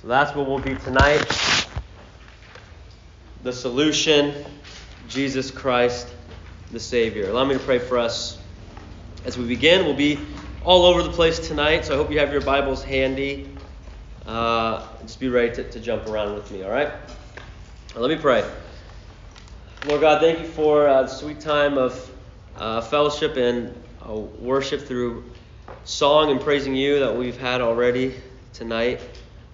So that's what we'll be tonight. The solution, Jesus Christ, the Savior. Allow me to pray for us as we begin. We'll be all over the place tonight, so I hope you have your Bibles handy. Uh, just be ready to, to, jump around with me, all right? Let me pray. Lord God, thank you for uh, the sweet time of uh, fellowship and uh, worship through song and praising you that we've had already tonight.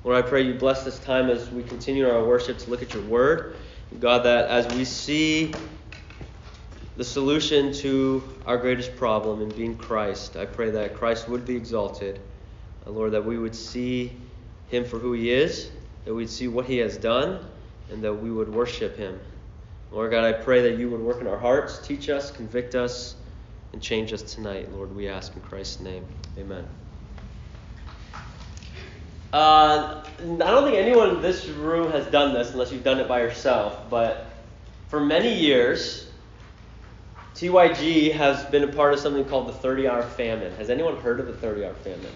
Lord, I pray you bless this time as we continue our worship to look at your word. God, that as we see the solution to our greatest problem in being Christ, I pray that Christ would be exalted. And Lord, that we would see him for who he is, that we'd see what he has done, and that we would worship him. Lord God, I pray that you would work in our hearts, teach us, convict us, and change us tonight. Lord, we ask in Christ's name. Amen. Uh, I don't think anyone in this room has done this unless you've done it by yourself, but for many years, TYG has been a part of something called the 30 hour famine. Has anyone heard of the 30 hour famine?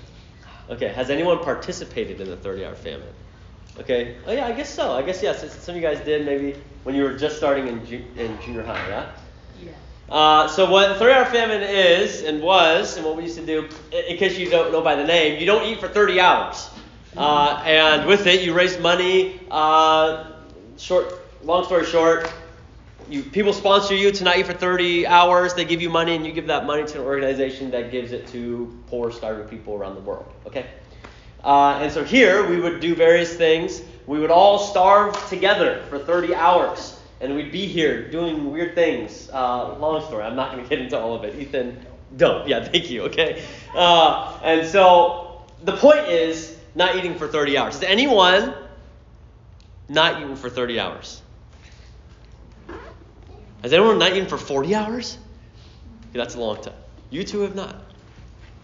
Okay, has anyone participated in the 30 hour famine? Okay, oh yeah, I guess so. I guess yes. Some of you guys did maybe when you were just starting in, ju- in junior high, yeah? Yeah. Uh, so what 30 hour famine is and was, and what we used to do, in case you don't know by the name, you don't eat for 30 hours. Uh, and with it, you raise money. Uh, short, long story short, you, people sponsor you to not eat for 30 hours. They give you money, and you give that money to an organization that gives it to poor, starving people around the world. Okay. Uh, and so here we would do various things. We would all starve together for 30 hours, and we'd be here doing weird things. Uh, long story. I'm not going to get into all of it. Ethan, don't. Yeah, thank you. Okay. Uh, and so the point is not eating for 30 hours. Is anyone not eaten for 30 hours? Has anyone not eaten for 40 hours? That's a long time. You two have not.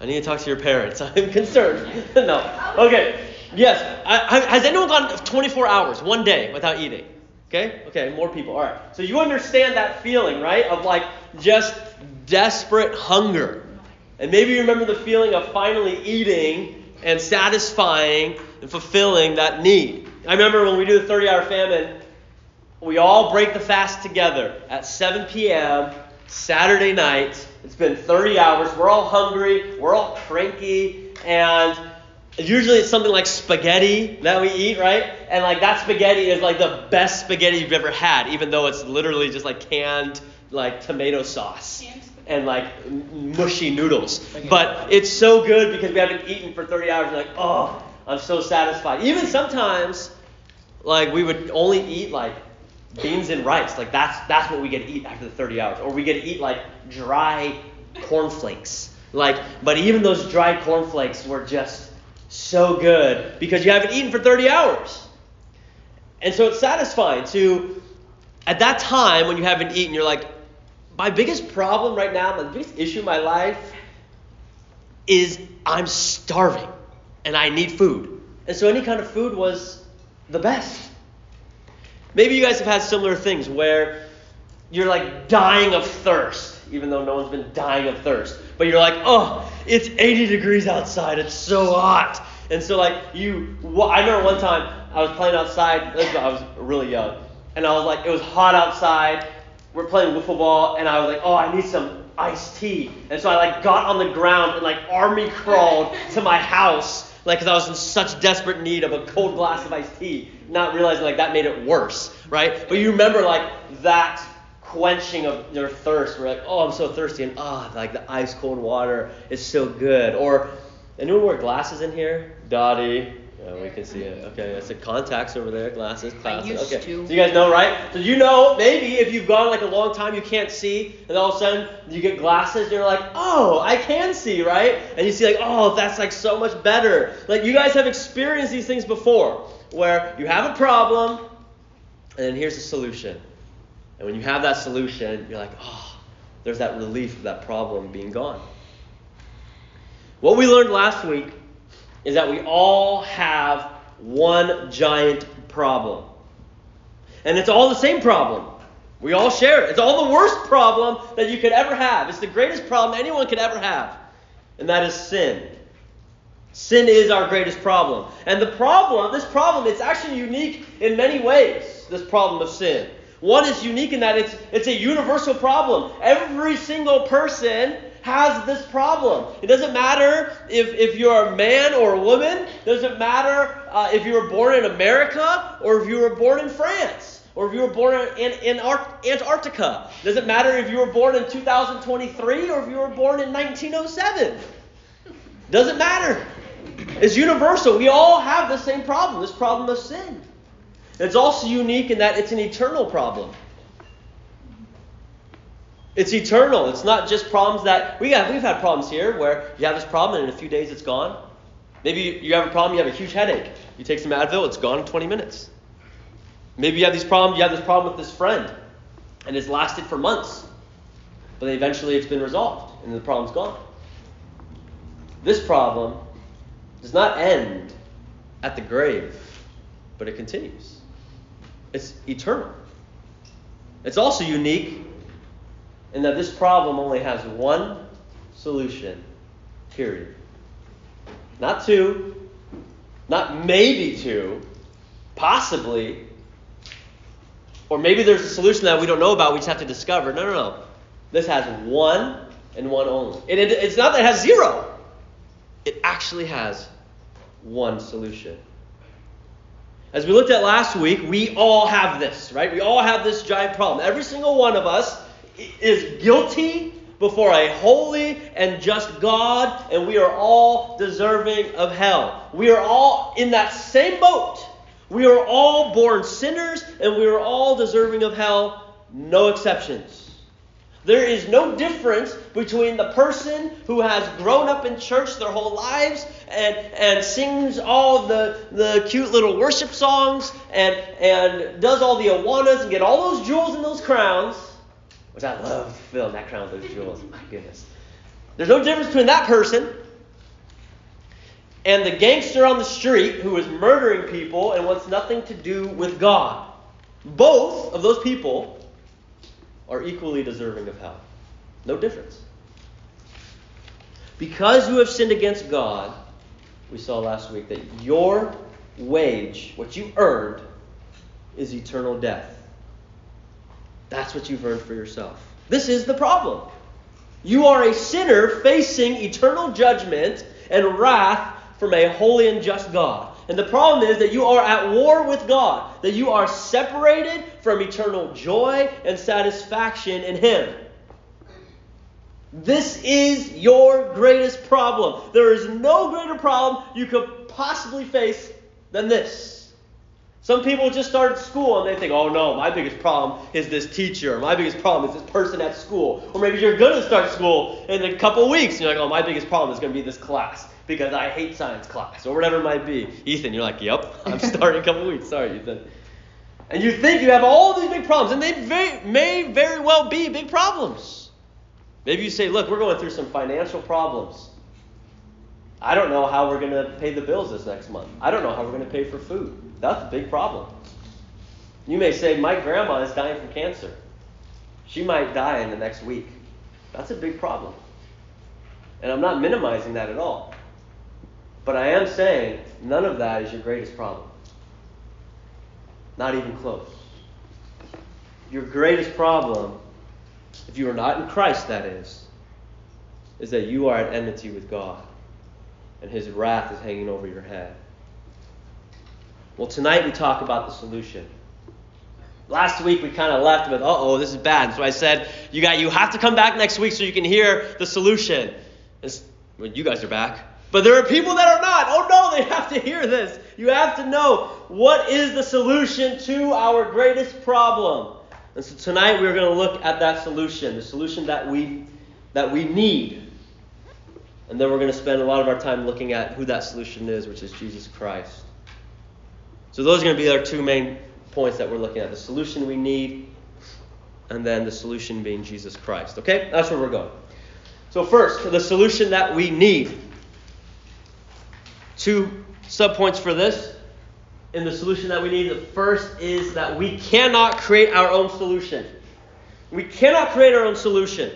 I need to talk to your parents. I'm concerned. no. Okay. Yes. I, I, has anyone gone 24 hours, one day, without eating? Okay? Okay, more people. All right. So you understand that feeling, right? Of like just desperate hunger. And maybe you remember the feeling of finally eating and satisfying and fulfilling that need. I remember when we do the 30 hour famine, we all break the fast together at 7 p.m. Saturday night. It's been 30 hours. We're all hungry. We're all cranky. And usually it's something like spaghetti that we eat, right? And like that spaghetti is like the best spaghetti you've ever had, even though it's literally just like canned like tomato sauce and like mushy noodles. But it's so good because we haven't eaten for 30 hours. You're like, oh, I'm so satisfied. Even sometimes, like we would only eat like beans and rice. Like that's that's what we get to eat after the 30 hours. Or we get to eat like dry cornflakes. Like, but even those dry cornflakes were just so good because you haven't eaten for 30 hours. And so it's satisfying to, at that time when you haven't eaten, you're like, my biggest problem right now, my biggest issue in my life is I'm starving and I need food. And so any kind of food was the best. Maybe you guys have had similar things where you're like dying of thirst, even though no one's been dying of thirst. But you're like, oh, it's 80 degrees outside. It's so hot. And so, like, you, I remember one time I was playing outside. I was really young. And I was like, it was hot outside we're playing wiffle ball, and I was like, oh, I need some iced tea. And so I like got on the ground and like army crawled to my house, like because I was in such desperate need of a cold glass of iced tea, not realizing like that made it worse, right? But you remember like that quenching of your thirst. We're like, oh, I'm so thirsty, and ah, oh, like the ice cold water is so good. Or anyone wear glasses in here? Dottie, yeah, we can see it. Okay, it's the contacts over there, glasses, glasses. okay, to. so you guys know, right? So you know, maybe if you've gone like a long time, you can't see, and all of a sudden you get glasses, and you're like, oh, I can see, right? And you see like, oh, that's like so much better. Like you guys have experienced these things before, where you have a problem, and then here's a solution. And when you have that solution, you're like, oh, there's that relief of that problem being gone. What we learned last week is that we all have one giant problem. And it's all the same problem. We all share it. It's all the worst problem that you could ever have. It's the greatest problem anyone could ever have. And that is sin. Sin is our greatest problem. And the problem, this problem, it's actually unique in many ways, this problem of sin. One is unique in that it's, it's a universal problem. Every single person has this problem. It doesn't matter if, if you're a man or a woman. It doesn't matter uh, if you were born in America or if you were born in France or if you were born in, in Antarctica. It doesn't matter if you were born in 2023 or if you were born in 1907. Doesn't matter. It's universal. We all have the same problem, this problem of sin. It's also unique in that it's an eternal problem. It's eternal. It's not just problems that we have. We've had problems here where you have this problem and in a few days it's gone. Maybe you have a problem, you have a huge headache. You take some Advil, it's gone in 20 minutes. Maybe you have these problems, you have this problem with this friend, and it's lasted for months. But then eventually it's been resolved and the problem's gone. This problem does not end at the grave, but it continues. It's eternal. It's also unique in that this problem only has one solution, period. Not two, not maybe two, possibly, or maybe there's a solution that we don't know about, we just have to discover. No, no, no. This has one and one only. It, it's not that it has zero, it actually has one solution. As we looked at last week, we all have this, right? We all have this giant problem. Every single one of us is guilty before a holy and just God, and we are all deserving of hell. We are all in that same boat. We are all born sinners, and we are all deserving of hell, no exceptions. There is no difference between the person who has grown up in church their whole lives and, and sings all the, the cute little worship songs and, and does all the awanas and get all those jewels and those crowns which I love filling that crown with those jewels. My goodness. There's no difference between that person and the gangster on the street who is murdering people and wants nothing to do with God. Both of those people are equally deserving of hell. No difference. Because you have sinned against God, we saw last week that your wage, what you earned, is eternal death. That's what you've earned for yourself. This is the problem. You are a sinner facing eternal judgment and wrath from a holy and just God. And the problem is that you are at war with God, that you are separated from eternal joy and satisfaction in Him. This is your greatest problem. There is no greater problem you could possibly face than this. Some people just started school and they think, oh no, my biggest problem is this teacher. My biggest problem is this person at school. Or maybe you're going to start school in a couple weeks and you're like, oh, my biggest problem is going to be this class because I hate science class or whatever it might be. Ethan, you're like, yep, I'm starting a couple weeks. Sorry, Ethan. And you think you have all these big problems, and they may, may very well be big problems. Maybe you say, look, we're going through some financial problems. I don't know how we're going to pay the bills this next month. I don't know how we're going to pay for food. That's a big problem. You may say, My grandma is dying from cancer. She might die in the next week. That's a big problem. And I'm not minimizing that at all. But I am saying none of that is your greatest problem. Not even close. Your greatest problem, if you are not in Christ, that is, is that you are at enmity with God and his wrath is hanging over your head. Well, tonight we talk about the solution. Last week we kind of left with, "Uh oh, this is bad." So I said, "You got, you have to come back next week so you can hear the solution." well, you guys are back, but there are people that are not. Oh no, they have to hear this. You have to know what is the solution to our greatest problem. And so tonight we're going to look at that solution, the solution that we that we need. And then we're going to spend a lot of our time looking at who that solution is, which is Jesus Christ. So those are going to be our two main points that we're looking at the solution we need, and then the solution being Jesus Christ. Okay? That's where we're going. So, first, the solution that we need. Two subpoints for this. In the solution that we need, the first is that we cannot create our own solution. We cannot create our own solution.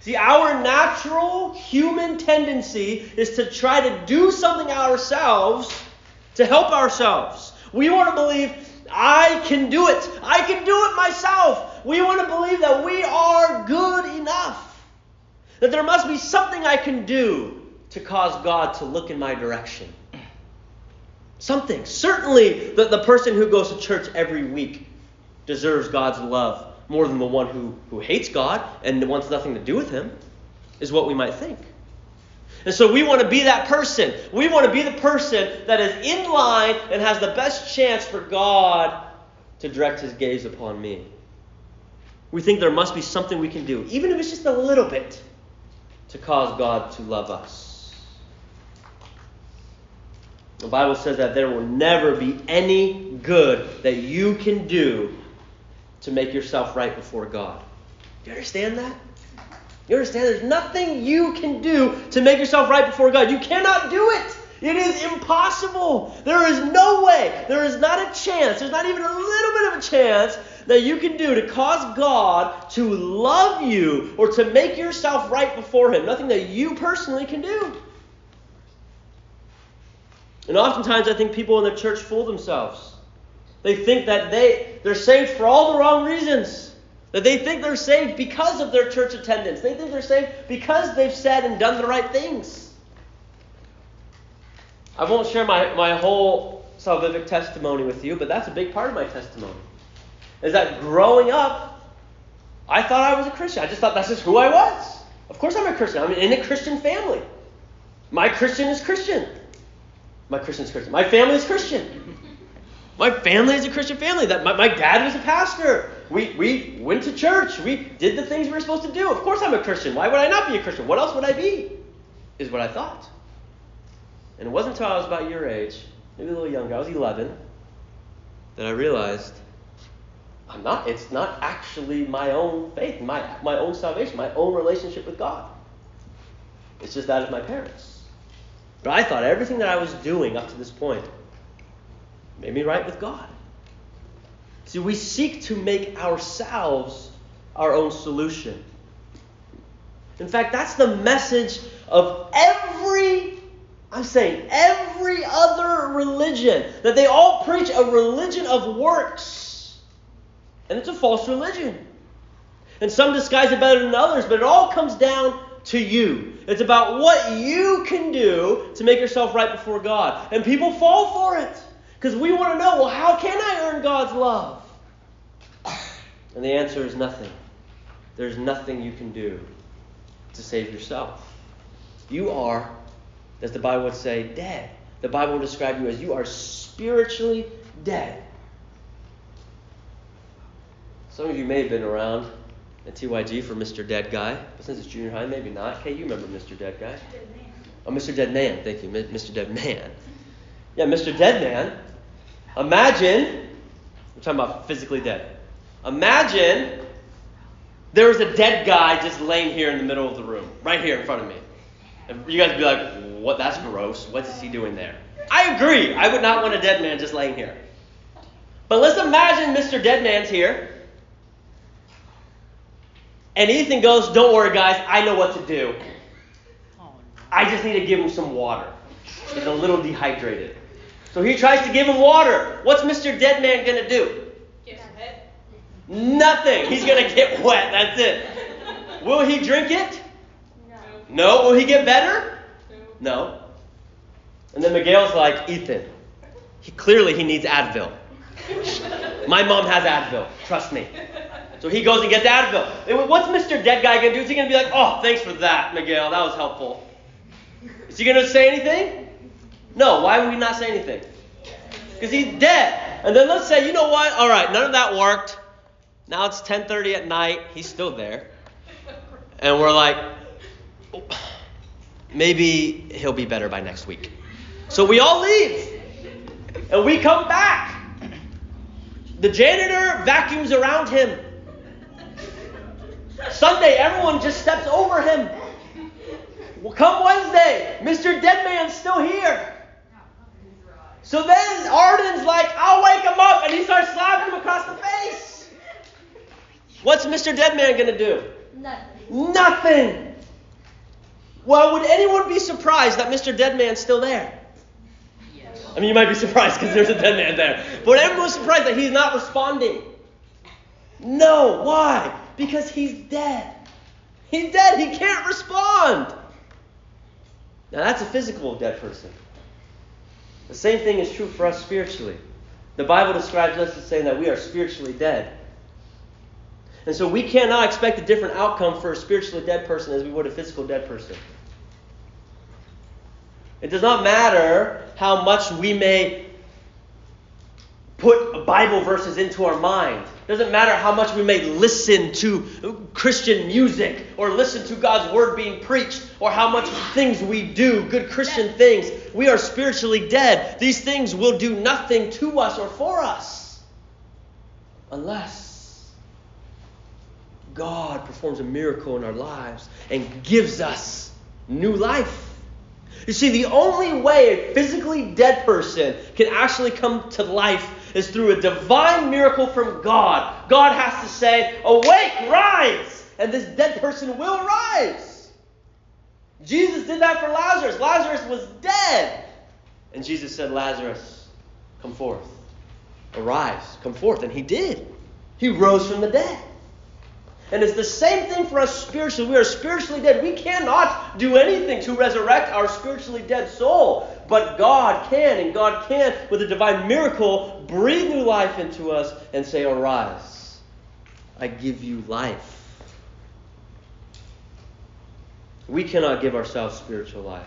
See, our natural human tendency is to try to do something ourselves to help ourselves. We want to believe, I can do it. I can do it myself. We want to believe that we are good enough. That there must be something I can do to cause God to look in my direction. Something. Certainly, the, the person who goes to church every week deserves God's love more than the one who, who hates God and wants nothing to do with Him, is what we might think. And so we want to be that person. We want to be the person that is in line and has the best chance for God to direct His gaze upon me. We think there must be something we can do, even if it's just a little bit, to cause God to love us. The Bible says that there will never be any good that you can do to make yourself right before God. Do you understand that? You understand? There's nothing you can do to make yourself right before God. You cannot do it. It is impossible. There is no way. There is not a chance. There's not even a little bit of a chance that you can do to cause God to love you or to make yourself right before Him. Nothing that you personally can do. And oftentimes, I think people in the church fool themselves. They think that they, they're saved for all the wrong reasons. That they think they're saved because of their church attendance. They think they're saved because they've said and done the right things. I won't share my, my whole salvific testimony with you, but that's a big part of my testimony. Is that growing up, I thought I was a Christian. I just thought that's just who I was. Of course I'm a Christian. I'm in a Christian family. My Christian is Christian. My Christian is Christian. My family is Christian. My family is a Christian family. That my, my dad was a pastor. We, we went to church. We did the things we were supposed to do. Of course I'm a Christian. Why would I not be a Christian? What else would I be? Is what I thought. And it wasn't until I was about your age, maybe a little younger, I was 11, that I realized I'm not, it's not actually my own faith, my, my own salvation, my own relationship with God. It's just that of my parents. But I thought everything that I was doing up to this point made me right with God. See, we seek to make ourselves our own solution. In fact, that's the message of every, I'm saying, every other religion. That they all preach a religion of works. And it's a false religion. And some disguise it better than others, but it all comes down to you. It's about what you can do to make yourself right before God. And people fall for it. Because we want to know, well, how can I earn God's love? And the answer is nothing. There's nothing you can do to save yourself. You are, as the Bible would say, dead. The Bible will describe you as you are spiritually dead. Some of you may have been around at TYG for Mr. Dead Guy, but since it's junior high, maybe not. Okay, you remember Mr. Dead Guy? Oh, Mr. Dead Man. Thank you, Mr. Dead Man. Yeah, Mr. Dead Man Imagine, we're talking about physically dead. Imagine there was a dead guy just laying here in the middle of the room, right here in front of me. And you guys would be like, what? That's gross. What is he doing there? I agree. I would not want a dead man just laying here. But let's imagine Mr. Dead Man's here. And Ethan goes, Don't worry, guys. I know what to do. I just need to give him some water. He's a little dehydrated. So he tries to give him water. What's Mr. Dead Man going to do? Get wet. Nothing. He's going to get wet. That's it. Will he drink it? No. No. Will he get better? No. And then Miguel's like, Ethan, he, clearly he needs Advil. My mom has Advil. Trust me. So he goes and gets Advil. What's Mr. Dead Guy going to do? Is he going to be like, oh, thanks for that, Miguel. That was helpful. Is he going to say anything? No, why would he not say anything? Because he's dead. And then let's say, you know what? All right, none of that worked. Now it's 10:30 at night. He's still there. And we're like, maybe he'll be better by next week. So we all leave. And we come back. The janitor vacuums around him. Sunday, everyone just steps over him. Well, come Wednesday, Mr. Dead Man's still here. So then Arden's like, I'll wake him up, and he starts slapping him across the face. What's Mr. Deadman going to do? Nothing. nothing. Well, would anyone be surprised that Mr. Deadman's still there? Yes. I mean, you might be surprised because there's a dead man there. But everyone's surprised that he's not responding. No. Why? Because he's dead. He's dead. He can't respond. Now, that's a physical dead person. The same thing is true for us spiritually. The Bible describes us as saying that we are spiritually dead. And so we cannot expect a different outcome for a spiritually dead person as we would a physical dead person. It does not matter how much we may put Bible verses into our mind. It doesn't matter how much we may listen to Christian music or listen to God's word being preached or how much things we do, good Christian things. We are spiritually dead. These things will do nothing to us or for us unless God performs a miracle in our lives and gives us new life. You see, the only way a physically dead person can actually come to life is through a divine miracle from God. God has to say, Awake, rise! And this dead person will rise. Jesus did that for Lazarus. Lazarus was dead. And Jesus said, Lazarus, come forth. Arise, come forth. And he did. He rose from the dead. And it's the same thing for us spiritually. We are spiritually dead. We cannot do anything to resurrect our spiritually dead soul. But God can, and God can, with a divine miracle, breathe new life into us and say, Arise, I give you life. We cannot give ourselves spiritual life.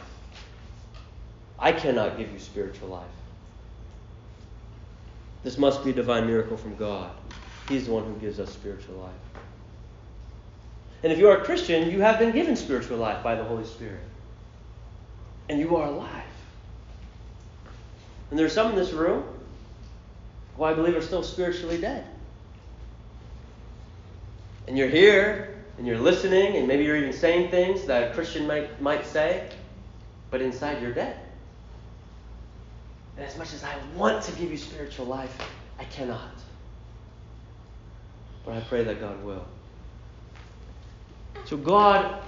I cannot give you spiritual life. This must be a divine miracle from God. He's the one who gives us spiritual life. And if you are a Christian, you have been given spiritual life by the Holy Spirit. And you are alive. And there are some in this room who I believe are still spiritually dead. And you're here and you're listening, and maybe you're even saying things that a Christian might, might say, but inside you're dead. And as much as I want to give you spiritual life, I cannot. But I pray that God will. So God,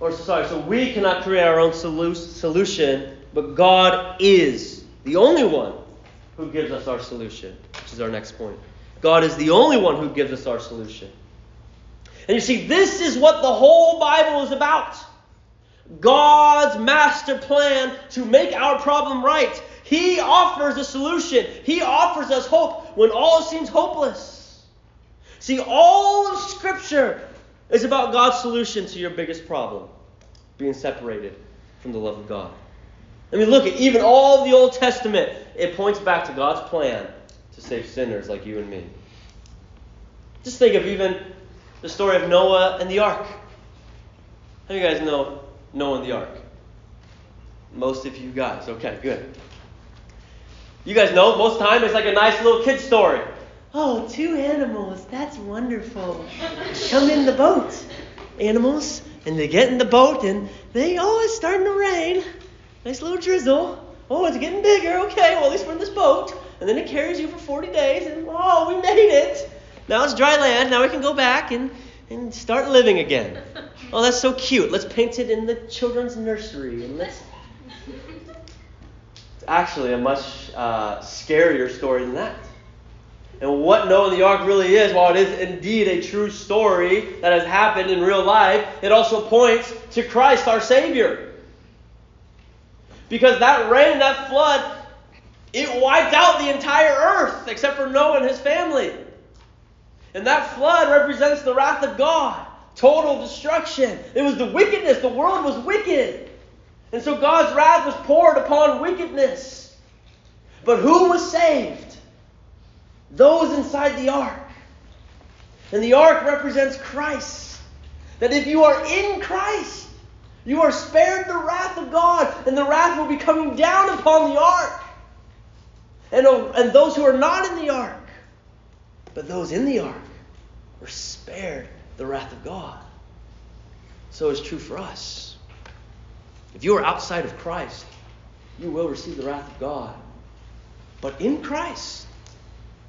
or sorry, so we cannot create our own solution, but God is the only one who gives us our solution, which is our next point. God is the only one who gives us our solution. And you see, this is what the whole Bible is about. God's master plan to make our problem right. He offers a solution. He offers us hope when all seems hopeless. See, all of Scripture is about God's solution to your biggest problem being separated from the love of God. I mean, look at even all the Old Testament, it points back to God's plan to save sinners like you and me. Just think of even the story of Noah and the ark. How do you guys know Noah and the ark? Most of you guys. Okay, good. You guys know most of the time it's like a nice little kid story. Oh, two animals. That's wonderful. Come in the boat. Animals. And they get in the boat and they, oh, it's starting to rain. Nice little drizzle. Oh, it's getting bigger. Okay, well, at least we're in this boat. And then it carries you for 40 days and, oh, we made it. Now it's dry land. Now we can go back and, and start living again. Oh, that's so cute. Let's paint it in the children's nursery and let's. It's actually a much uh, scarier story than that. And what Noah and the ark really is, while it is indeed a true story that has happened in real life, it also points to Christ, our Savior. Because that rain, that flood, it wiped out the entire earth except for Noah and his family. And that flood represents the wrath of God, total destruction. It was the wickedness. The world was wicked. And so God's wrath was poured upon wickedness. But who was saved? Those inside the ark. And the ark represents Christ. That if you are in Christ, you are spared the wrath of God, and the wrath will be coming down upon the ark. And, oh, and those who are not in the ark, but those in the ark, were spared the wrath of God. So it's true for us. If you are outside of Christ, you will receive the wrath of God. But in Christ,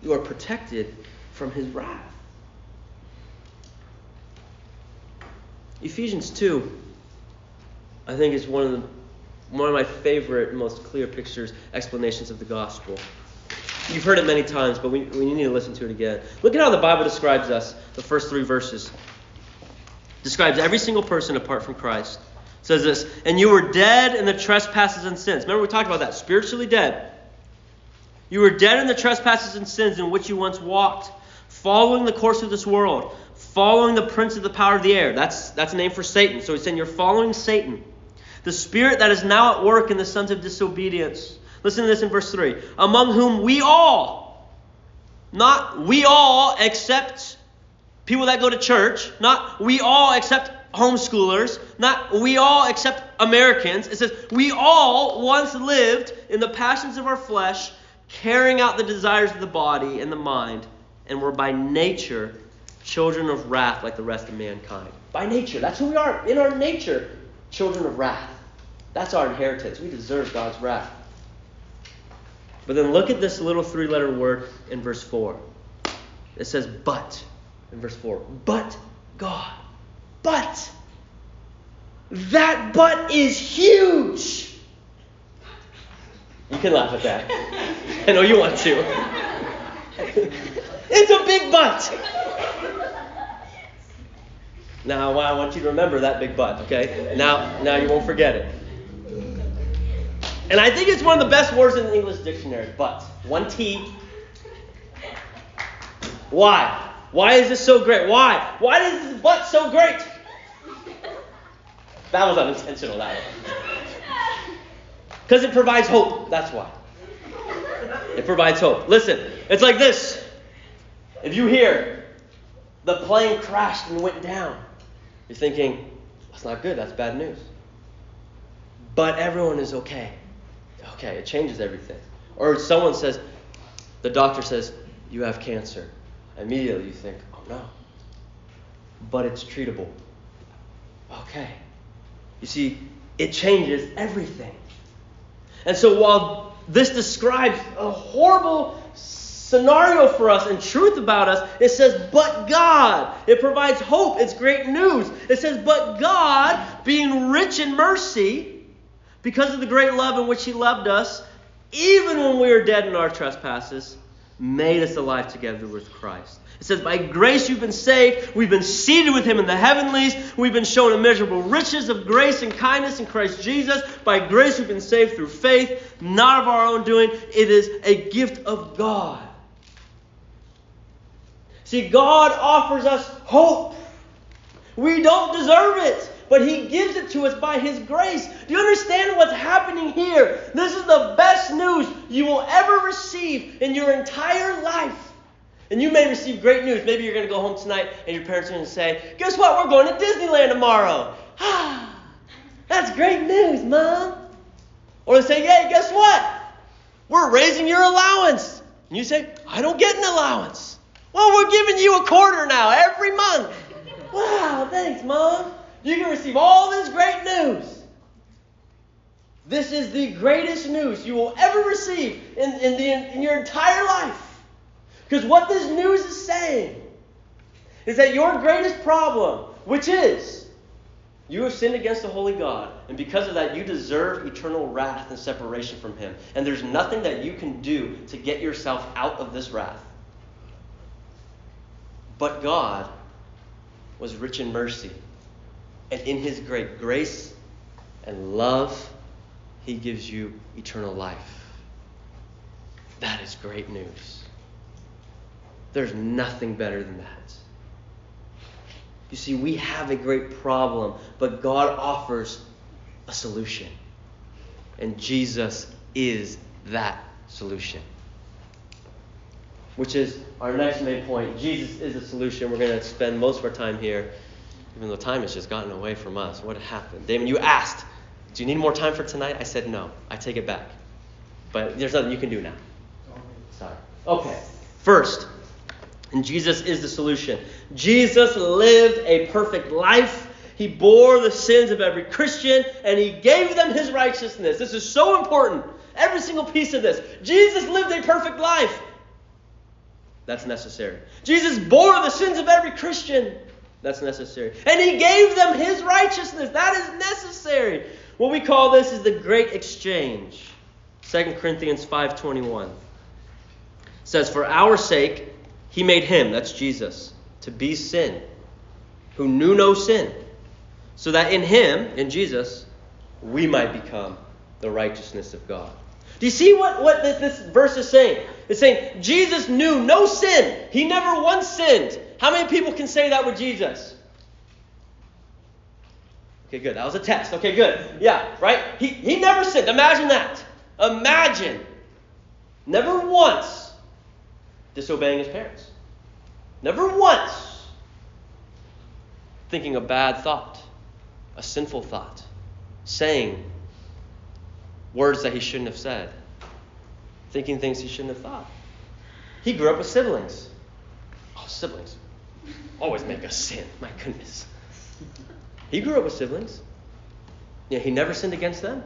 you are protected from his wrath. Ephesians 2, I think, is one of the one of my favorite, most clear pictures, explanations of the gospel. You've heard it many times, but we, we need to listen to it again. Look at how the Bible describes us, the first three verses. Describes every single person apart from Christ. It says this, and you were dead in the trespasses and sins. Remember we talked about that, spiritually dead. You were dead in the trespasses and sins in which you once walked, following the course of this world, following the prince of the power of the air. That's, that's a name for Satan. So he's saying you're following Satan. The spirit that is now at work in the sons of disobedience. Listen to this in verse 3. Among whom we all, not we all except people that go to church, not we all except homeschoolers, not we all except Americans. It says we all once lived in the passions of our flesh, carrying out the desires of the body and the mind, and were by nature children of wrath like the rest of mankind. By nature, that's who we are. In our nature, children of wrath. That's our inheritance. We deserve God's wrath. But then look at this little three letter word in verse 4. It says, but, in verse 4. But God. But. That but is huge. You can laugh at that. I know you want to. it's a big butt. Now I want you to remember that big butt, okay? Now now you won't forget it. And I think it's one of the best words in the English dictionary, but. One T. Why? Why is this so great? Why? Why is this butt so great? That was unintentional, that one. Because it provides hope. That's why. It provides hope. Listen, it's like this. If you hear the plane crashed and went down, you're thinking, that's not good, that's bad news. But everyone is okay. Okay, it changes everything. Or someone says, the doctor says, you have cancer. Immediately you think, oh no. But it's treatable. Okay. You see, it changes everything. And so while this describes a horrible scenario for us and truth about us, it says, but God. It provides hope. It's great news. It says, but God, being rich in mercy, because of the great love in which He loved us, even when we were dead in our trespasses, made us alive together with Christ. It says, By grace you've been saved. We've been seated with him in the heavenlies. We've been shown immeasurable riches of grace and kindness in Christ Jesus. By grace we've been saved through faith, not of our own doing. It is a gift of God. See, God offers us hope. We don't deserve it but He gives it to us by His grace. Do you understand what's happening here? This is the best news you will ever receive in your entire life. And you may receive great news. Maybe you're going to go home tonight and your parents are going to say, Guess what? We're going to Disneyland tomorrow. Ah, that's great news, Mom. Or they say, Hey, guess what? We're raising your allowance. And you say, I don't get an allowance. Well, we're giving you a quarter now every month. Wow, thanks, Mom. You can receive all this great news. This is the greatest news you will ever receive in, in, the, in your entire life. Because what this news is saying is that your greatest problem, which is you have sinned against the holy God, and because of that, you deserve eternal wrath and separation from Him. And there's nothing that you can do to get yourself out of this wrath. But God was rich in mercy and in His great grace and love, He gives you eternal life. That is great news. There's nothing better than that. You see, we have a great problem, but God offers a solution. And Jesus is that solution. Which is our next main point. Jesus is the solution. We're going to spend most of our time here even though time has just gotten away from us. What happened? Damon, you asked, Do you need more time for tonight? I said no. I take it back. But there's nothing you can do now. Sorry. Okay. First, and Jesus is the solution. Jesus lived a perfect life. He bore the sins of every Christian and he gave them his righteousness. This is so important. Every single piece of this. Jesus lived a perfect life. That's necessary. Jesus bore the sins of every Christian That's necessary. And he gave them his righteousness. That is necessary. What we call this is the great exchange. 2 Corinthians 5:21 says for our sake he made him, that's Jesus, to be sin, who knew no sin, so that in him, in Jesus, we might become the righteousness of God. Do you see what, what this, this verse is saying? It's saying Jesus knew no sin. He never once sinned. How many people can say that with Jesus? Okay, good. That was a test. Okay, good. Yeah, right? He, he never sinned. Imagine that. Imagine. Never once disobeying his parents. Never once thinking a bad thought, a sinful thought, saying words that he shouldn't have said, thinking things he shouldn't have thought. He grew up with siblings. Oh, siblings always make us sin. My goodness. He grew up with siblings. Yeah, he never sinned against them.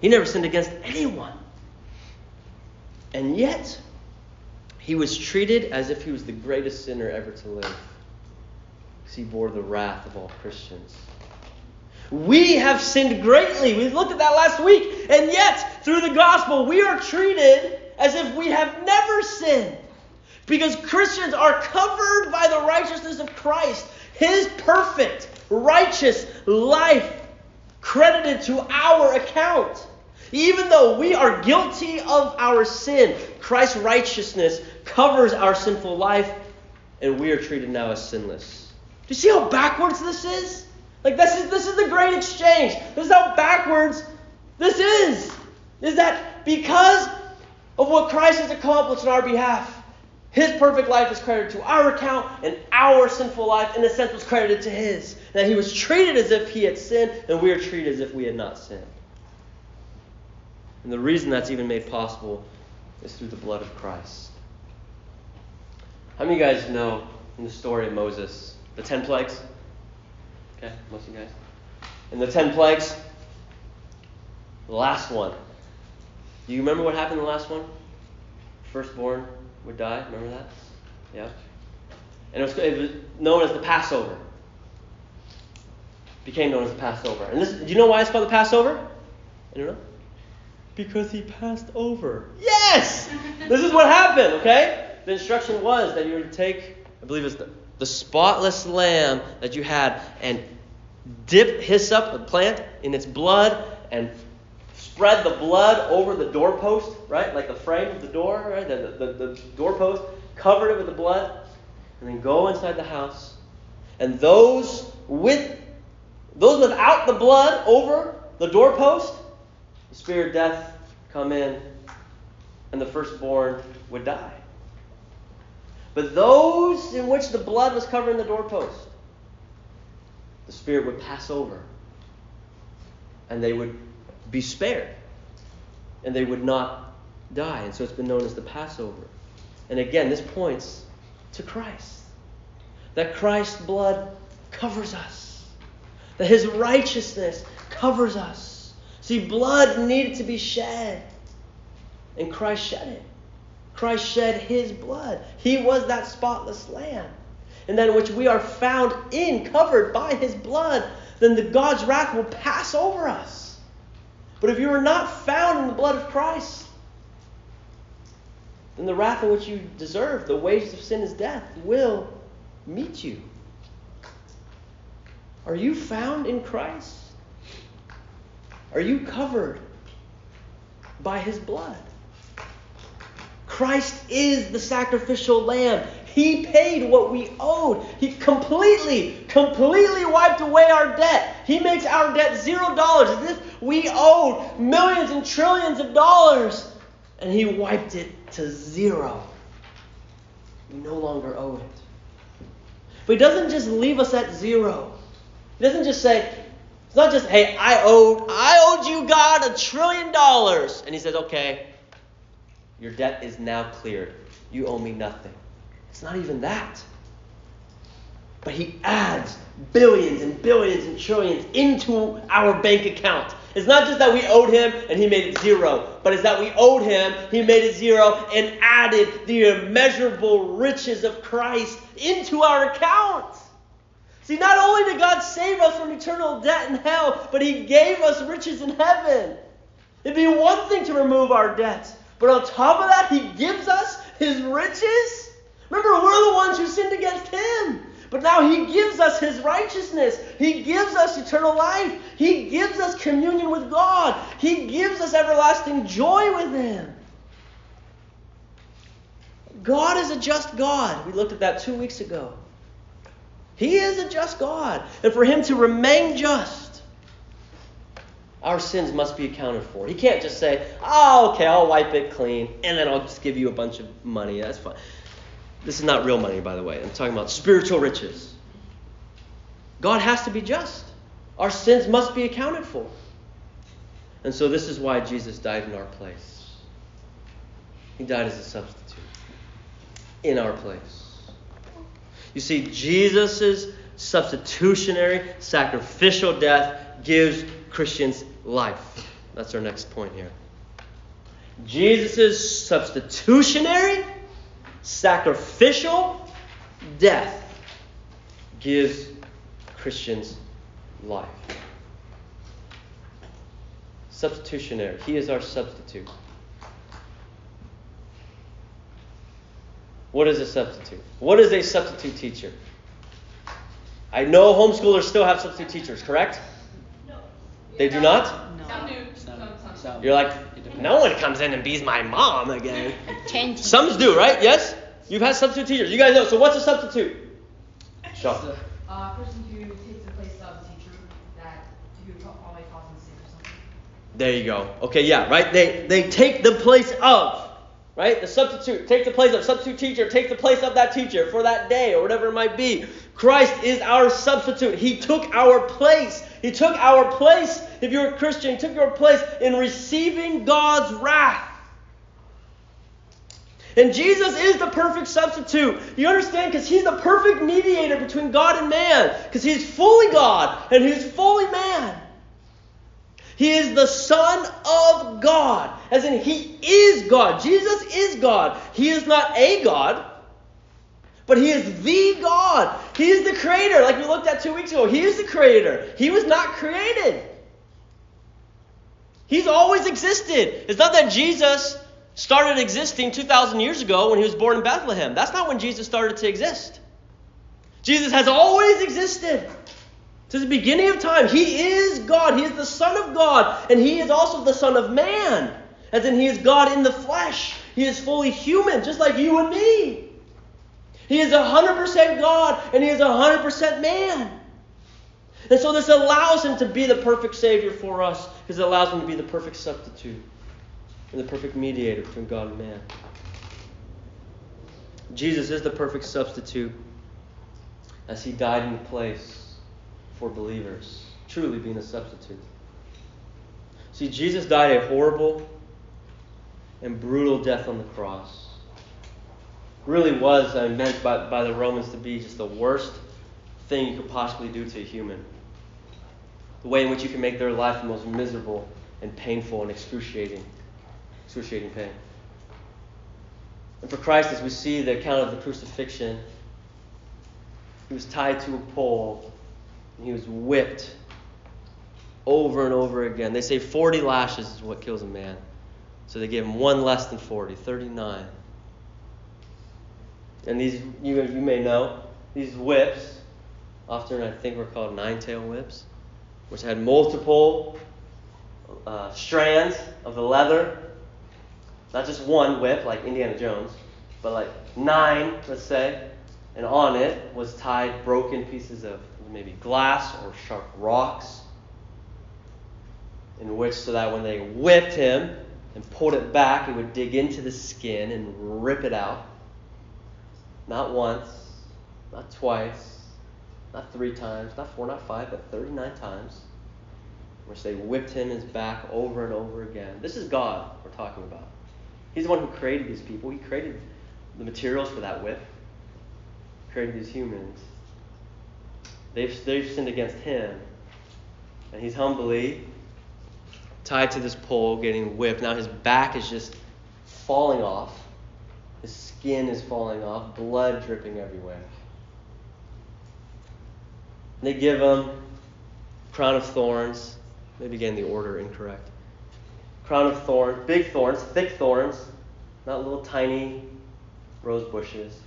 He never sinned against anyone. And yet, he was treated as if he was the greatest sinner ever to live. Because he bore the wrath of all Christians. We have sinned greatly. We looked at that last week. And yet, through the gospel, we are treated as if we have never sinned. Because Christians are covered by the righteousness of Christ, His perfect, righteous life credited to our account. Even though we are guilty of our sin, Christ's righteousness covers our sinful life, and we are treated now as sinless. Do you see how backwards this is? Like this is this is the great exchange. This is how backwards this is. Is that because of what Christ has accomplished on our behalf, his perfect life is credited to our account, and our sinful life, in a sense, was credited to his. That he was treated as if he had sinned, and we are treated as if we had not sinned. And the reason that's even made possible is through the blood of Christ. How many of you guys know in the story of Moses the ten plagues? Okay, most of you guys. In the ten plagues, the last one. Do you remember what happened in the last one? Firstborn would die. Remember that? Yeah. And it was, it was known as the Passover. Became known as the Passover. And this, do you know why it's called the Passover? Don't know. Because he passed over. Yes! this is what happened, okay? The instruction was that you were to take, I believe it's the, the spotless lamb that you had, and dip hyssop, the plant, in its blood, and spread the blood over the doorpost, right? Like the frame of the door, right? The, the, the doorpost, covered it with the blood, and then go inside the house. And those with those without the blood over the doorpost, the spirit of death come in, and the firstborn would die. But those in which the blood was covering the doorpost, the spirit would pass over, and they would be spared, and they would not die. And so it's been known as the Passover. And again, this points to Christ. That Christ's blood covers us, that his righteousness covers us. See, blood needed to be shed, and Christ shed it. Christ shed his blood. He was that spotless lamb. And then which we are found in, covered by his blood, then the God's wrath will pass over us. But if you are not found in the blood of Christ, then the wrath in which you deserve, the wages of sin is death, will meet you. Are you found in Christ? Are you covered by his blood? Christ is the sacrificial lamb. He paid what we owed. He completely, completely wiped away our debt. He makes our debt zero dollars we owed millions and trillions of dollars. And He wiped it to zero. We no longer owe it. But He doesn't just leave us at zero. He doesn't just say, it's not just, hey, I owed, I owed you, God, a trillion dollars. And He says, okay, your debt is now cleared. You owe me nothing. It's not even that. But he adds billions and billions and trillions into our bank account. It's not just that we owed him and he made it zero, but it's that we owed him, he made it zero, and added the immeasurable riches of Christ into our account. See, not only did God save us from eternal debt in hell, but He gave us riches in heaven. It'd be one thing to remove our debts, but on top of that, He gives us His riches. Remember, we're the ones who sinned against Him. But now He gives us His righteousness. He gives us eternal life. He gives us communion with God. He gives us everlasting joy with Him. God is a just God. We looked at that two weeks ago. He is a just God. And for Him to remain just, our sins must be accounted for. He can't just say, oh, okay, I'll wipe it clean, and then I'll just give you a bunch of money. That's fine. This is not real money, by the way. I'm talking about spiritual riches. God has to be just. Our sins must be accounted for. And so this is why Jesus died in our place. He died as a substitute in our place. You see, Jesus' substitutionary, sacrificial death gives Christians life. That's our next point here. Jesus' substitutionary, sacrificial death gives Christians life. Substitutionary. He is our substitute. What is a substitute? What is a substitute teacher? I know homeschoolers still have substitute teachers, correct? No. They do not? No. Some. Some, some. You're like, no one comes in and bees my mom again. Some do, right? Yes? You've had substitute teachers. You guys know. So what's a substitute? Sure. Uh, person who takes the place of a teacher that who probably taught them sick or something. There you go. Okay, yeah, right? They they take the place of. Right? The substitute take the place of substitute teacher, take the place of that teacher for that day or whatever it might be. Christ is our substitute. He took our place. He took our place. If you're a Christian, he took your place in receiving God's wrath. And Jesus is the perfect substitute. You understand? Because he's the perfect mediator between God and man. Because he's fully God and he's fully man. He is the Son of God. As in, He is God. Jesus is God. He is not a God, but He is the God. He is the Creator, like we looked at two weeks ago. He is the Creator. He was not created. He's always existed. It's not that Jesus started existing 2,000 years ago when he was born in Bethlehem. That's not when Jesus started to exist. Jesus has always existed. Since the beginning of time, He is God. He is the Son of God, and He is also the Son of Man. As in, He is God in the flesh. He is fully human, just like you and me. He is 100% God, and He is 100% man. And so this allows Him to be the perfect Savior for us, because it allows Him to be the perfect substitute and the perfect mediator between God and man. Jesus is the perfect substitute as He died in the place for believers, truly being a substitute. See, Jesus died a horrible and brutal death on the cross. Really was uh, meant by, by the Romans to be just the worst thing you could possibly do to a human. The way in which you can make their life the most miserable and painful and excruciating, excruciating pain. And for Christ, as we see the account of the crucifixion, he was tied to a pole and he was whipped over and over again. They say 40 lashes is what kills a man. So they gave him one less than 40, 39. And these, you, you may know, these whips, often I think were called nine tail whips, which had multiple uh, strands of the leather. Not just one whip like Indiana Jones, but like nine, let's say. And on it was tied broken pieces of maybe glass or sharp rocks, in which so that when they whipped him and pulled it back, it would dig into the skin and rip it out. Not once, not twice, not three times, not four, not five, but 39 times, which they whipped him his back over and over again. This is God we're talking about. He's the one who created these people. He created the materials for that whip, created these humans. They've, they've sinned against him. And he's humbly tied to this pole, getting whipped. Now his back is just falling off. His skin is falling off, blood dripping everywhere. they give him crown of thorns. Maybe getting the order incorrect. Crown of thorns, big thorns, thick thorns, not little tiny rose bushes.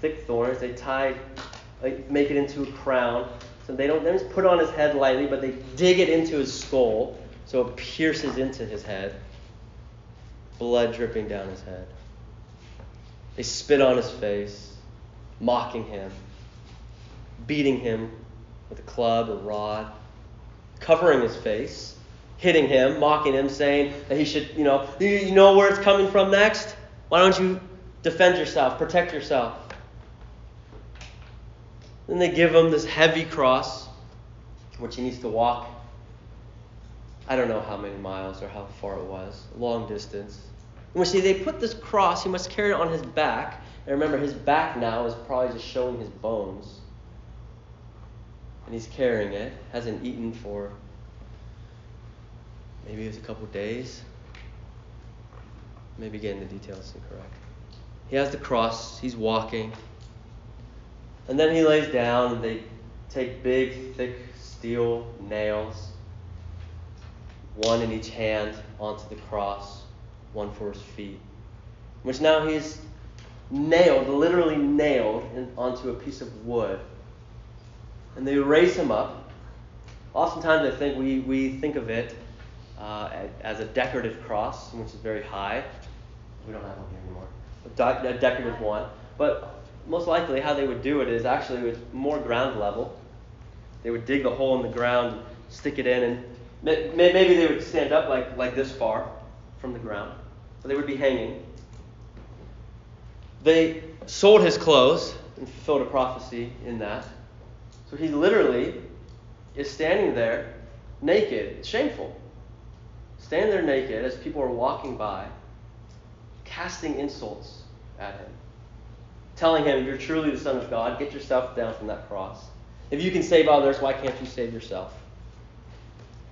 Thick thorns. They tie, like, make it into a crown. So they don't, they just put on his head lightly, but they dig it into his skull so it pierces into his head. Blood dripping down his head. They spit on his face, mocking him, beating him with a club or rod, covering his face, hitting him, mocking him, saying that he should, you know, you know where it's coming from next? Why don't you defend yourself, protect yourself? Then they give him this heavy cross, which he needs to walk. I don't know how many miles or how far it was, long distance. And we see they put this cross, he must carry it on his back. And remember, his back now is probably just showing his bones. And he's carrying it, hasn't eaten for maybe it was a couple days. Maybe getting the details incorrect. He has the cross, he's walking. And then he lays down, and they take big, thick steel nails, one in each hand, onto the cross, one for his feet, which now he's nailed, literally nailed, onto a piece of wood. And they raise him up. Oftentimes, I think we, we think of it uh, as a decorative cross, which is very high. We don't have one here anymore. A, decorative one. But most likely how they would do it is actually with more ground level. They would dig the hole in the ground, stick it in, and maybe they would stand up like, like this far from the ground. But they would be hanging. They sold his clothes and fulfilled a prophecy in that. So he literally is standing there naked. It's shameful. Standing there naked as people are walking by, casting insults at him telling him, If You're truly the Son of God, get yourself down from that cross. If you can save others, why can't you save yourself?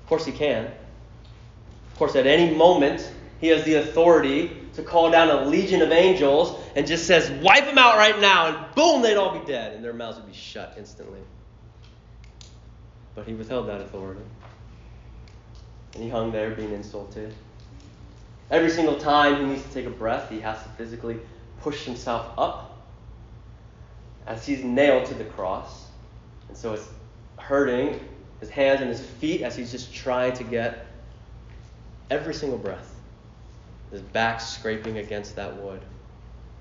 Of course, he can. Of course, at any moment, he has the authority to call down a legion of angels and just says, Wipe them out right now, and boom, they'd all be dead, and their mouths would be shut instantly. But he withheld that authority. And he hung there being insulted. Every single time he needs to take a breath, he has to physically push himself up as he's nailed to the cross. And so it's hurting his hands and his feet as he's just trying to get every single breath. His back scraping against that wood,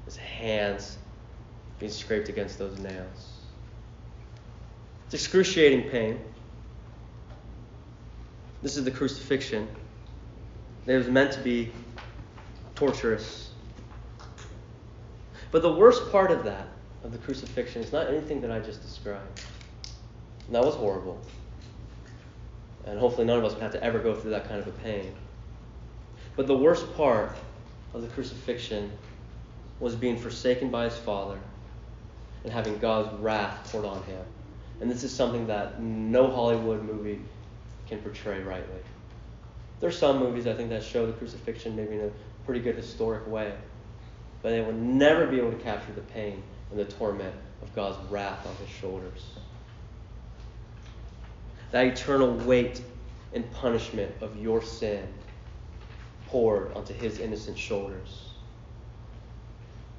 his hands being scraped against those nails. It's excruciating pain. This is the crucifixion. It was meant to be torturous. But the worst part of that of the crucifixion is not anything that I just described. And that was horrible. And hopefully none of us would have to ever go through that kind of a pain. But the worst part of the crucifixion was being forsaken by his Father and having God's wrath poured on him. And this is something that no Hollywood movie can portray rightly. There's some movies I think that show the crucifixion maybe in a pretty good historic way, but they will never be able to capture the pain and the torment of God's wrath on his shoulders. That eternal weight and punishment of your sin poured onto his innocent shoulders.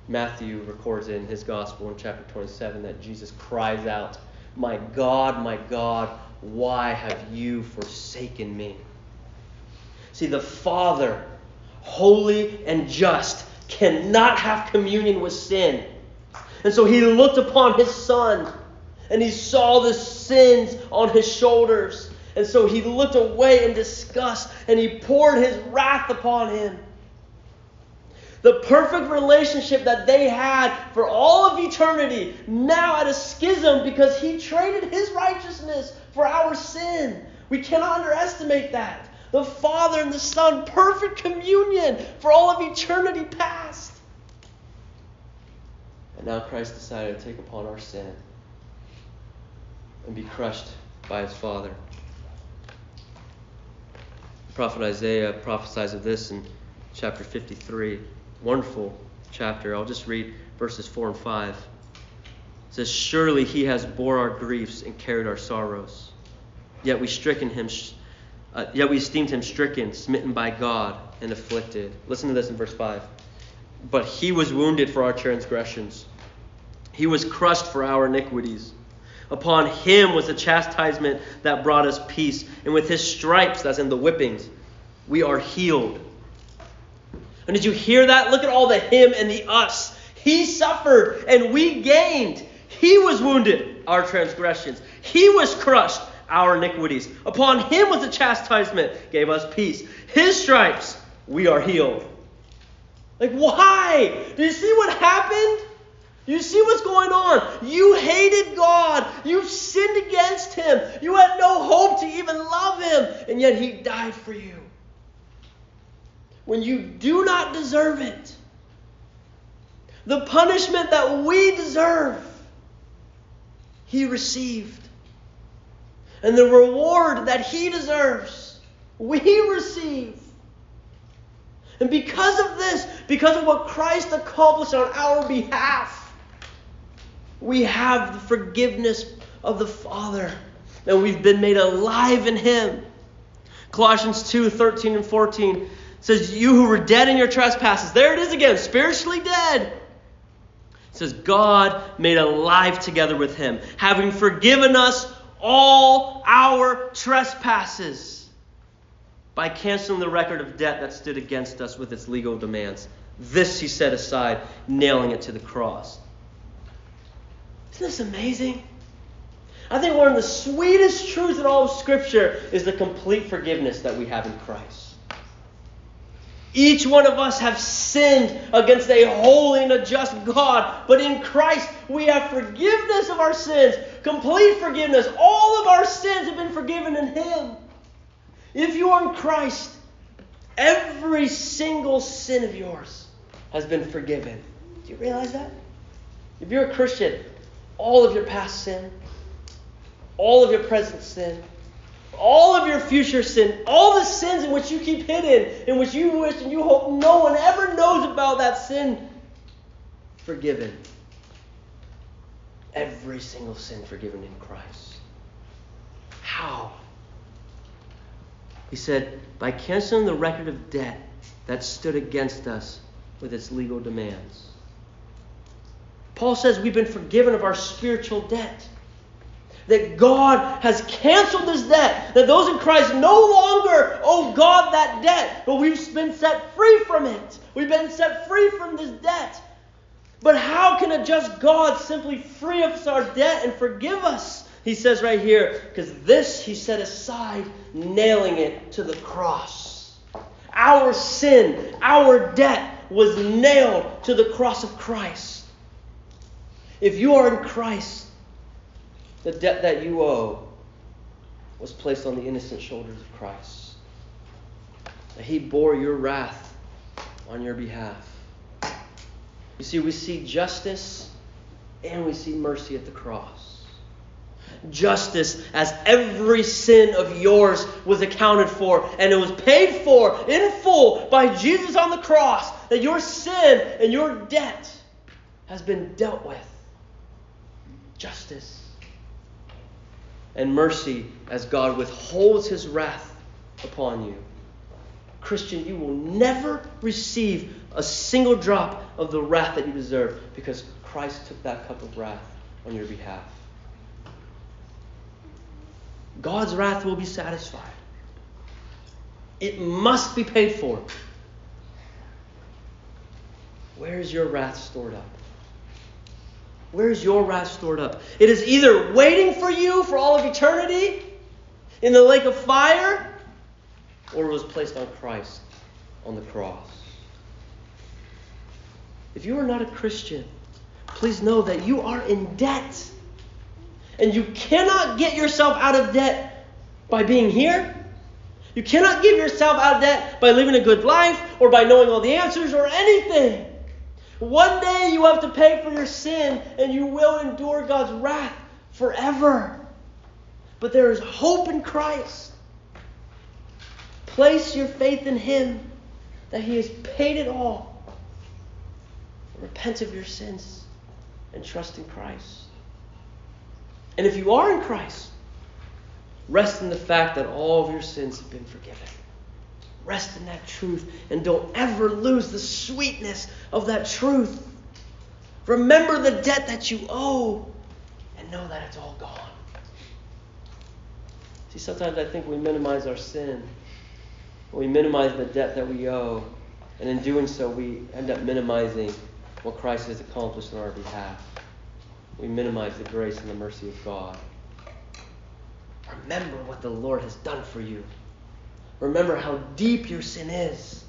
Matthew records in his gospel in chapter 27 that Jesus cries out, My God, my God, why have you forsaken me? See, the Father, holy and just, cannot have communion with sin. And so he looked upon his son and he saw the sins on his shoulders. And so he looked away in disgust and he poured his wrath upon him. The perfect relationship that they had for all of eternity, now at a schism because he traded his righteousness for our sin. We cannot underestimate that. The Father and the Son, perfect communion for all of eternity past. And now Christ decided to take upon our sin and be crushed by his Father. Prophet Isaiah prophesies of this in chapter 53. Wonderful chapter. I'll just read verses 4 and 5. It says, Surely he has bore our griefs and carried our sorrows. Yet we stricken him, uh, yet we esteemed him stricken, smitten by God, and afflicted. Listen to this in verse 5. But he was wounded for our transgressions, he was crushed for our iniquities. Upon him was the chastisement that brought us peace, and with his stripes, that's in the whippings, we are healed. And did you hear that? Look at all the him and the us. He suffered and we gained. He was wounded, our transgressions. He was crushed, our iniquities. Upon him was the chastisement, gave us peace. His stripes, we are healed. Like, why? Do you see what happened? You see what's going on? You hated God. You sinned against Him. You had no hope to even love Him. And yet He died for you. When you do not deserve it, the punishment that we deserve, He received. And the reward that He deserves, we receive. And because of this, because of what Christ accomplished on our behalf, we have the forgiveness of the Father, and we've been made alive in Him. Colossians 2 13 and 14 says, You who were dead in your trespasses, there it is again, spiritually dead. It says, God made alive together with Him, having forgiven us all our trespasses by canceling the record of debt that stood against us with its legal demands. This He set aside, nailing it to the cross. Isn't this amazing? I think one of the sweetest truths in all of Scripture is the complete forgiveness that we have in Christ. Each one of us have sinned against a holy and a just God, but in Christ we have forgiveness of our sins, complete forgiveness. All of our sins have been forgiven in Him. If you are in Christ, every single sin of yours has been forgiven. Do you realize that? If you're a Christian, all of your past sin, all of your present sin, all of your future sin, all the sins in which you keep hidden, in which you wish and you hope no one ever knows about that sin, forgiven. Every single sin forgiven in Christ. How? He said, by canceling the record of debt that stood against us with its legal demands. Paul says we've been forgiven of our spiritual debt. That God has canceled this debt. That those in Christ no longer owe God that debt, but we've been set free from it. We've been set free from this debt. But how can a just God simply free us our debt and forgive us? He says right here, because this he set aside, nailing it to the cross. Our sin, our debt was nailed to the cross of Christ. If you are in Christ, the debt that you owe was placed on the innocent shoulders of Christ. That he bore your wrath on your behalf. You see, we see justice and we see mercy at the cross. Justice, as every sin of yours was accounted for, and it was paid for in full by Jesus on the cross, that your sin and your debt has been dealt with justice and mercy as God withholds his wrath upon you. Christian, you will never receive a single drop of the wrath that you deserve because Christ took that cup of wrath on your behalf. God's wrath will be satisfied. It must be paid for. Where is your wrath stored up? Where's your wrath stored up? It is either waiting for you for all of eternity in the lake of fire, or it was placed on Christ on the cross. If you are not a Christian, please know that you are in debt. And you cannot get yourself out of debt by being here. You cannot get yourself out of debt by living a good life or by knowing all the answers or anything. One day you have to pay for your sin and you will endure God's wrath forever. But there is hope in Christ. Place your faith in Him that He has paid it all. Repent of your sins and trust in Christ. And if you are in Christ, rest in the fact that all of your sins have been forgiven. Rest in that truth and don't ever lose the sweetness of that truth. Remember the debt that you owe and know that it's all gone. See, sometimes I think we minimize our sin. We minimize the debt that we owe. And in doing so, we end up minimizing what Christ has accomplished on our behalf. We minimize the grace and the mercy of God. Remember what the Lord has done for you. Remember how deep your sin is.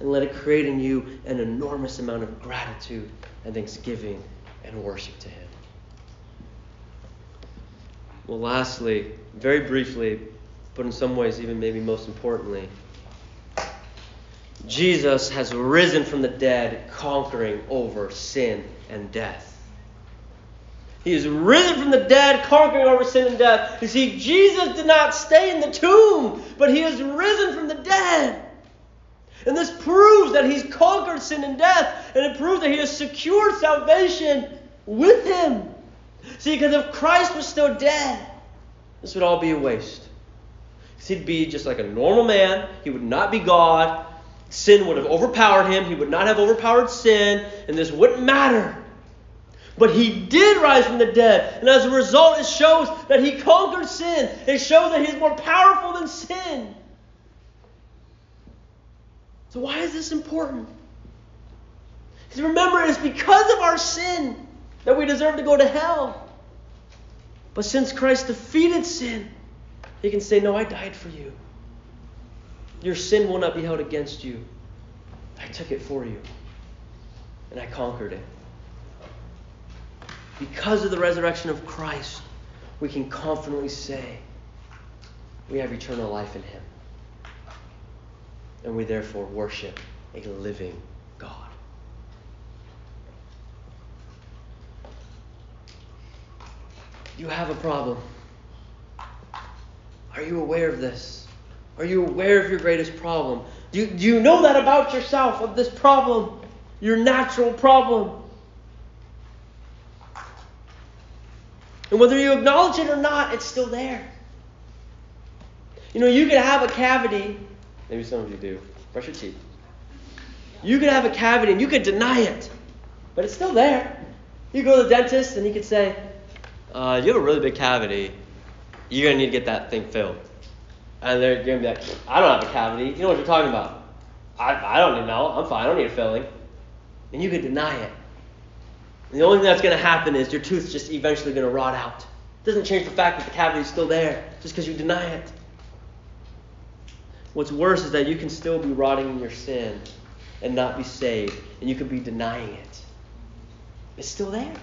And let it create in you an enormous amount of gratitude and thanksgiving and worship to Him. Well, lastly, very briefly, but in some ways, even maybe most importantly, Jesus has risen from the dead, conquering over sin and death. He is risen from the dead, conquering over sin and death. You see, Jesus did not stay in the tomb, but he is risen from the dead. And this proves that he's conquered sin and death, and it proves that he has secured salvation with him. See, because if Christ was still dead, this would all be a waste. He'd be just like a normal man. He would not be God. Sin would have overpowered him. He would not have overpowered sin, and this wouldn't matter. But he did rise from the dead. And as a result, it shows that he conquered sin. It shows that he's more powerful than sin. So, why is this important? Because remember, it's because of our sin that we deserve to go to hell. But since Christ defeated sin, he can say, No, I died for you. Your sin will not be held against you. I took it for you, and I conquered it. Because of the resurrection of Christ, we can confidently say we have eternal life in Him. And we therefore worship a living God. You have a problem. Are you aware of this? Are you aware of your greatest problem? Do you, do you know that about yourself, of this problem, your natural problem? And whether you acknowledge it or not, it's still there. You know, you could have a cavity. Maybe some of you do. Brush your teeth. You could have a cavity and you could deny it, but it's still there. You go to the dentist and he could say, uh, You have a really big cavity. You're going to need to get that thing filled. And they're going to be like, I don't have a cavity. You know what you're talking about. I, I don't know. I'm fine. I don't need a filling. And you could deny it. And the only thing that's going to happen is your tooth's just eventually going to rot out. It doesn't change the fact that the cavity is still there just because you deny it. What's worse is that you can still be rotting in your sin and not be saved, and you could be denying it. It's still there.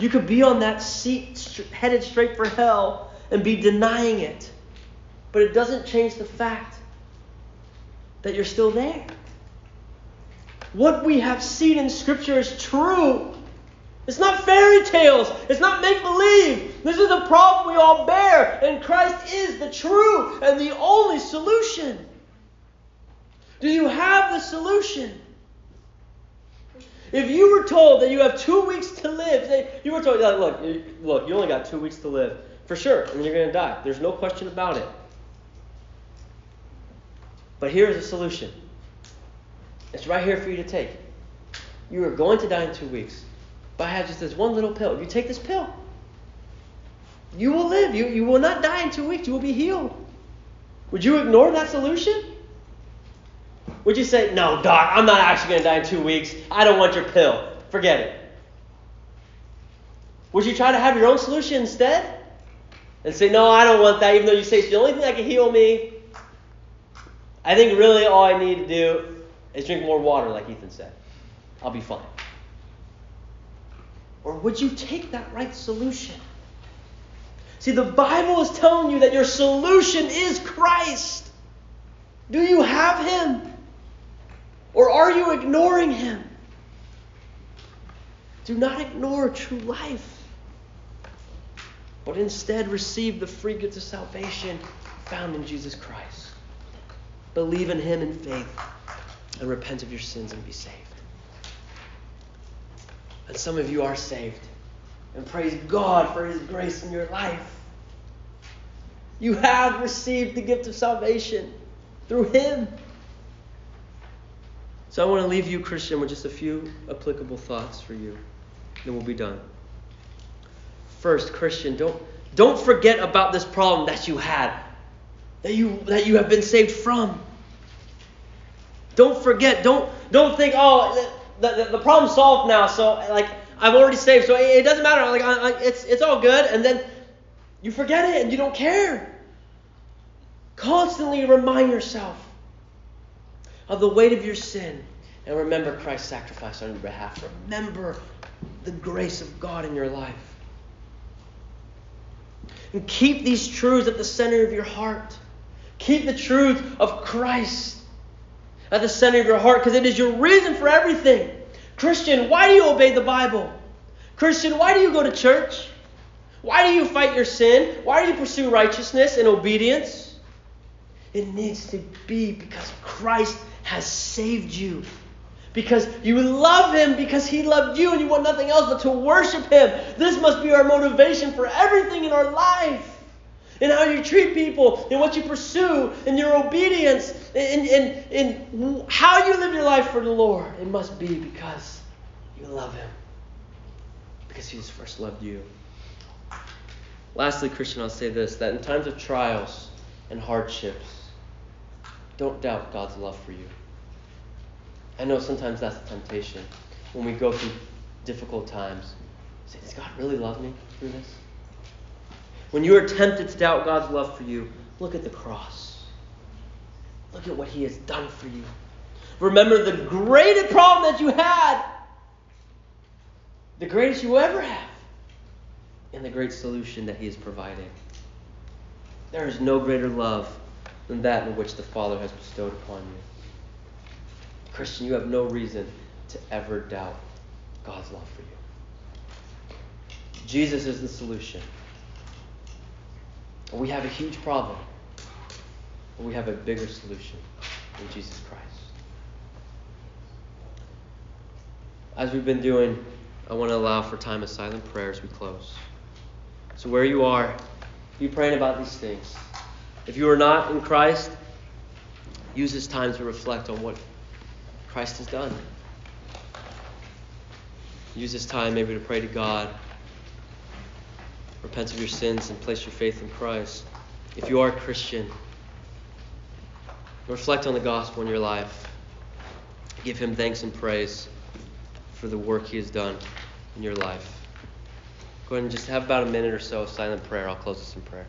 You could be on that seat headed straight for hell and be denying it. But it doesn't change the fact that you're still there. What we have seen in Scripture is true. It's not fairy tales. It's not make believe. This is a problem we all bear, and Christ is the true and the only solution. Do you have the solution? If you were told that you have two weeks to live, say you were told, look, look, you only got two weeks to live, for sure, and you're going to die. There's no question about it. But here's a solution. It's right here for you to take. You are going to die in two weeks. But I have just this one little pill. If you take this pill, you will live. You, you will not die in two weeks. You will be healed. Would you ignore that solution? Would you say, no, doc, I'm not actually going to die in two weeks. I don't want your pill. Forget it. Would you try to have your own solution instead? And say, no, I don't want that, even though you say it's the only thing that can heal me. I think really all I need to do is drink more water, like Ethan said. I'll be fine. Or would you take that right solution? See, the Bible is telling you that your solution is Christ. Do you have Him? Or are you ignoring Him? Do not ignore true life, but instead receive the free gift of salvation found in Jesus Christ. Believe in Him in faith and repent of your sins and be saved. And some of you are saved. and praise God for His grace in your life. You have received the gift of salvation through Him. So I want to leave you, Christian, with just a few applicable thoughts for you. Then we'll be done. First, Christian, don't, don't forget about this problem that you had, that you, that you have been saved from. Don't forget. Don't, don't think, oh, the, the, the problem's solved now, so like I'm already saved, so it, it doesn't matter. Like I, I, it's, it's all good. And then you forget it and you don't care. Constantly remind yourself of the weight of your sin and remember Christ's sacrifice on your behalf. Remember the grace of God in your life. And keep these truths at the center of your heart. Keep the truth of Christ at the center of your heart because it is your reason for everything. Christian, why do you obey the Bible? Christian, why do you go to church? Why do you fight your sin? Why do you pursue righteousness and obedience? It needs to be because Christ has saved you. Because you love Him because He loved you and you want nothing else but to worship Him. This must be our motivation for everything in our life. In how you treat people, in what you pursue, in your obedience, in, in, in how you live your life for the Lord. It must be because you love Him. Because He's first loved you. Lastly, Christian, I'll say this that in times of trials and hardships, don't doubt God's love for you. I know sometimes that's a temptation when we go through difficult times. Say, does God really love me through this? When you are tempted to doubt God's love for you, look at the cross. Look at what He has done for you. Remember the greatest problem that you had, the greatest you will ever have, and the great solution that He is providing. There is no greater love than that in which the Father has bestowed upon you. Christian, you have no reason to ever doubt God's love for you. Jesus is the solution. We have a huge problem, but we have a bigger solution in Jesus Christ. As we've been doing, I want to allow for time of silent prayer as we close. So, where you are, be praying about these things. If you are not in Christ, use this time to reflect on what Christ has done. Use this time maybe to pray to God repent of your sins, and place your faith in Christ. If you are a Christian, reflect on the gospel in your life. Give Him thanks and praise for the work He has done in your life. Go ahead and just have about a minute or so of silent prayer. I'll close this in prayer.